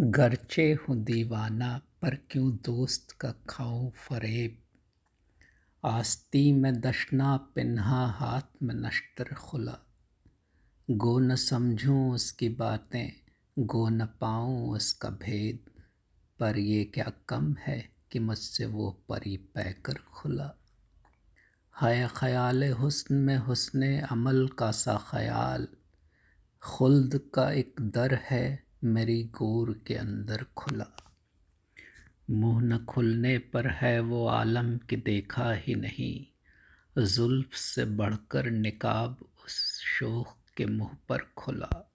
गरचे हूँ दीवाना, पर क्यों दोस्त का खाऊं फरेब? आस्ती में दशना, पिन्हा हाथ में नश्तर खुला। गो न समझूं उसकी बातें, गो न पाऊँ उसका भेद। पर ये क्या कम है कि मुझसे वो परी पैकर खुला। है ख्याल हुस्न में हुस्न अमल का सा ख्याल। खुल्द का एक दर है मेरी गोर के अंदर खुला। मुँह न खुलने पर है वो आलम कि देखा ही नहीं। जुल्फ से बढ़कर निकाब उस शोख के मुँह पर खुला।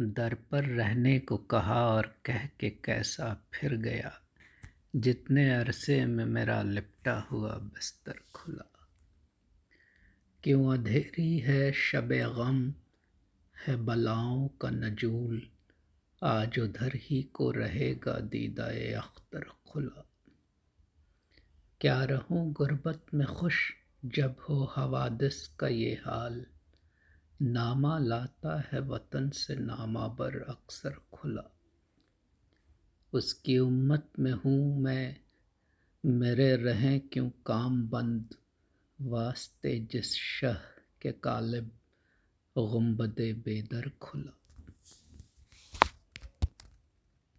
दर पर रहने को कहा और कह के कैसा फिर गया। जितने अरसे में मेरा लिपटा हुआ बिस्तर खुला। क्यों अधेरी है शब गम? है बलाओं का नजूल। आज उधर ही को रहेगा दीदाए अख्तर खुला। क्या रहूँ गुर्बत में खुश जब हो हवादिस का ये हाल? नामा लाता है वतन से नामा बर अक्सर खुला। उसकी उम्मत में हूँ मैं, मेरे रहें क्यों काम बंद? वास्ते जिस शह के कालिब, गुंबद बेदर खुला।